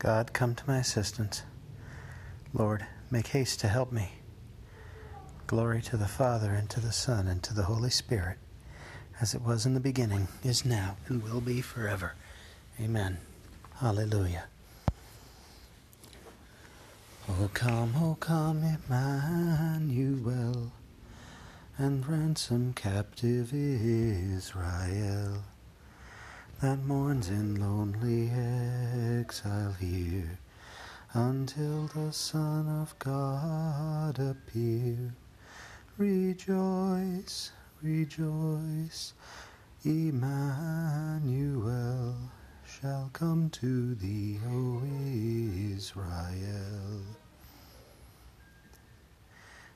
God, come to my assistance. Lord, make haste to help me. Glory to the Father, and to the Son, and to the Holy Spirit, as it was in the beginning, is now, and will be forever. Amen. Hallelujah. Oh, come, oh, come, Emmanuel, and ransom captive Israel that mourns in lonely exile here until the Son of God appear. Rejoice, rejoice, Emmanuel shall come to thee, O Israel.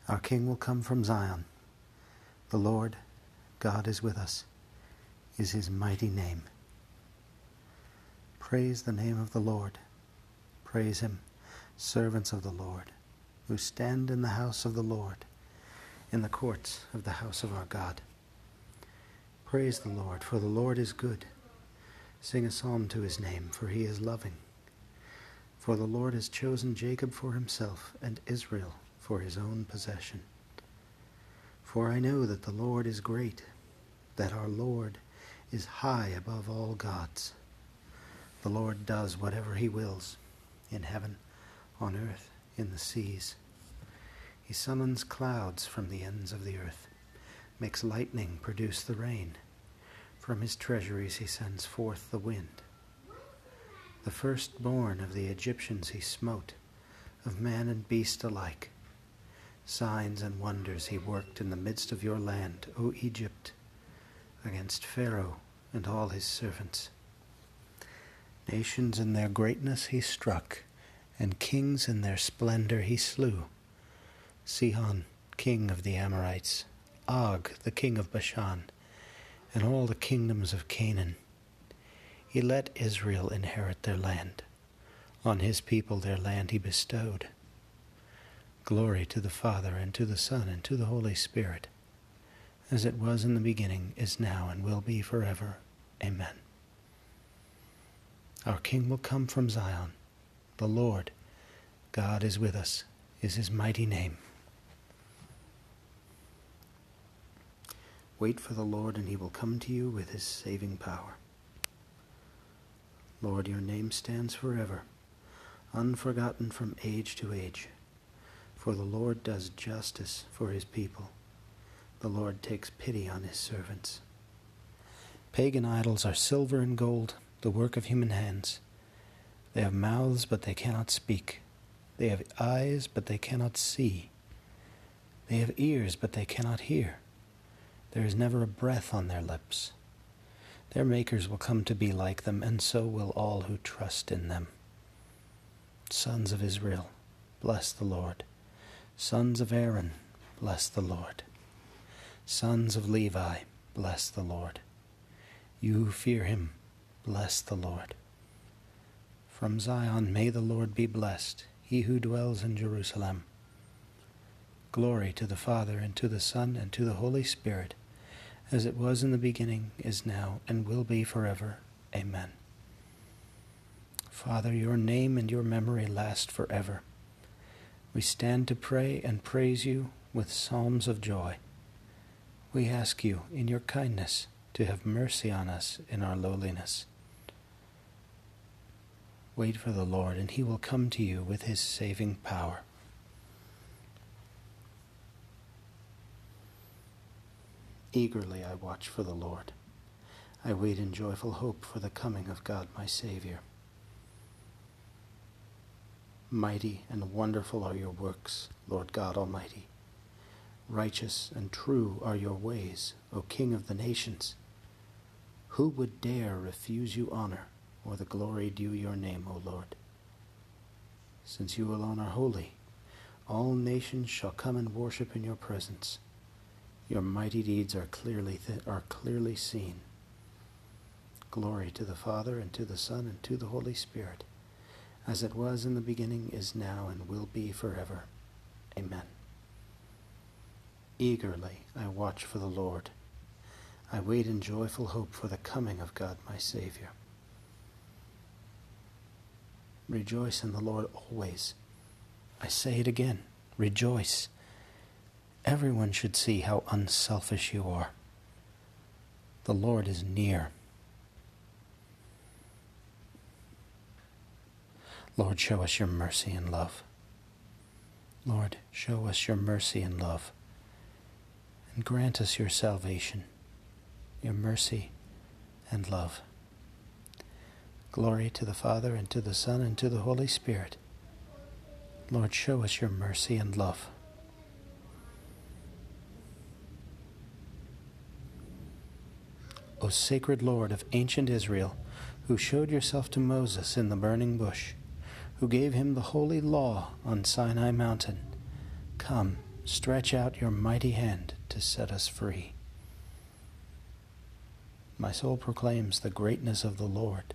Our King will come from Zion. The Lord, God is with us, is his mighty name. Praise the name of the Lord. Praise him, servants of the Lord, who stand in the house of the Lord, in the courts of the house of our God. Praise the Lord, for the Lord is good. Sing a psalm to his name, for he is loving. For the Lord has chosen Jacob for himself, and Israel for his own possession. For I know that the Lord is great, that our Lord is high above all gods. The Lord does whatever he wills, in heaven, on earth, in the seas. He summons clouds from the ends of the earth, makes lightning produce the rain. From his treasuries he sends forth the wind. The firstborn of the Egyptians he smote, of man and beast alike. Signs and wonders he worked in the midst of your land, O Egypt, against Pharaoh and all his servants. Nations in their greatness he struck, and kings in their splendor he slew. Sihon, king of the Amorites, Og, the king of Bashan, and all the kingdoms of Canaan. He let Israel inherit their land. On his people their land he bestowed. Glory to the Father, and to the Son, and to the Holy Spirit, as it was in the beginning, is now, and will be forever. Amen. Our King will come from Zion. The Lord, God is with us, is his mighty name. Wait for the Lord, and he will come to you with his saving power. Lord, your name stands forever, unforgotten from age to age. For the Lord does justice for his people. The Lord takes pity on his servants. Pagan idols are silver and gold the work of human hands. They have mouths, but they cannot speak. They have eyes, but they cannot see. They have ears, but they cannot hear. There is never a breath on their lips. Their makers will come to be like them, and so will all who trust in them. Sons of Israel, bless the Lord. Sons of Aaron, bless the Lord. Sons of Levi, bless the Lord. You who fear him, Bless the Lord. From Zion may the Lord be blessed, he who dwells in Jerusalem. Glory to the Father, and to the Son, and to the Holy Spirit, as it was in the beginning, is now, and will be forever. Amen. Father, your name and your memory last forever. We stand to pray and praise you with psalms of joy. We ask you, in your kindness, to have mercy on us in our lowliness. Wait for the Lord, and he will come to you with his saving power. Eagerly I watch for the Lord. I wait in joyful hope for the coming of God my Savior. Mighty and wonderful are your works, Lord God Almighty. Righteous and true are your ways, O King of the nations. Who would dare refuse you honor? Or the glory due your name, O Lord. Since you alone are holy, all nations shall come and worship in your presence. Your mighty deeds are clearly th- are clearly seen. Glory to the Father and to the Son and to the Holy Spirit, as it was in the beginning, is now, and will be forever. Amen. Eagerly I watch for the Lord. I wait in joyful hope for the coming of God my Savior. Rejoice in the Lord always. I say it again rejoice. Everyone should see how unselfish you are. The Lord is near. Lord, show us your mercy and love. Lord, show us your mercy and love. And grant us your salvation, your mercy and love. Glory to the Father, and to the Son, and to the Holy Spirit. Lord, show us your mercy and love. O sacred Lord of ancient Israel, who showed yourself to Moses in the burning bush, who gave him the holy law on Sinai mountain, come, stretch out your mighty hand to set us free. My soul proclaims the greatness of the Lord.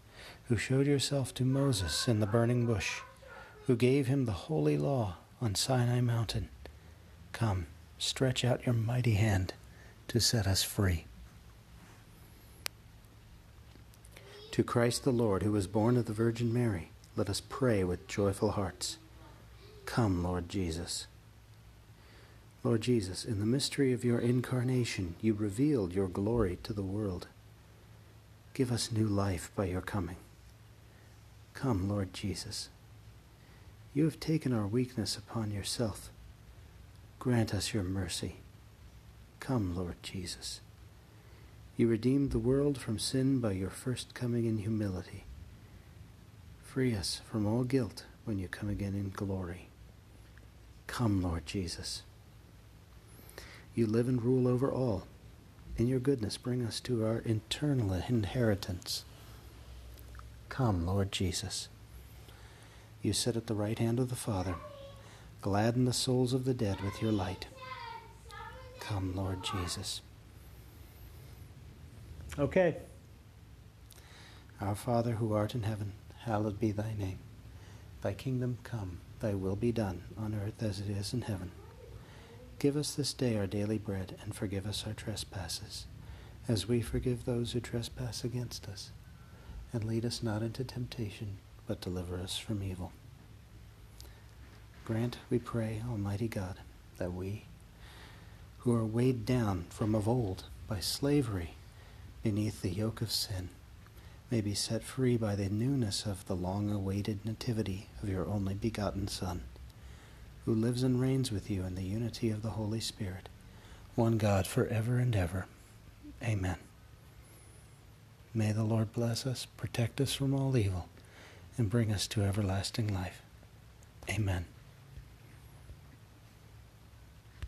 who showed yourself to Moses in the burning bush, who gave him the holy law on Sinai mountain. Come, stretch out your mighty hand to set us free. To Christ the Lord, who was born of the Virgin Mary, let us pray with joyful hearts. Come, Lord Jesus. Lord Jesus, in the mystery of your incarnation, you revealed your glory to the world. Give us new life by your coming. Come, Lord Jesus. You have taken our weakness upon yourself. Grant us your mercy. Come, Lord Jesus. You redeemed the world from sin by your first coming in humility. Free us from all guilt when you come again in glory. Come, Lord Jesus. You live and rule over all. In your goodness, bring us to our eternal inheritance. Come, Lord Jesus. You sit at the right hand of the Father. Gladden the souls of the dead with your light. Come, Lord Jesus. Okay. Our Father who art in heaven, hallowed be thy name. Thy kingdom come, thy will be done, on earth as it is in heaven. Give us this day our daily bread, and forgive us our trespasses, as we forgive those who trespass against us and lead us not into temptation, but deliver us from evil. Grant, we pray, Almighty God, that we, who are weighed down from of old by slavery beneath the yoke of sin, may be set free by the newness of the long awaited nativity of your only begotten Son, who lives and reigns with you in the unity of the Holy Spirit, one God for ever and ever. Amen. May the Lord bless us, protect us from all evil, and bring us to everlasting life. Amen.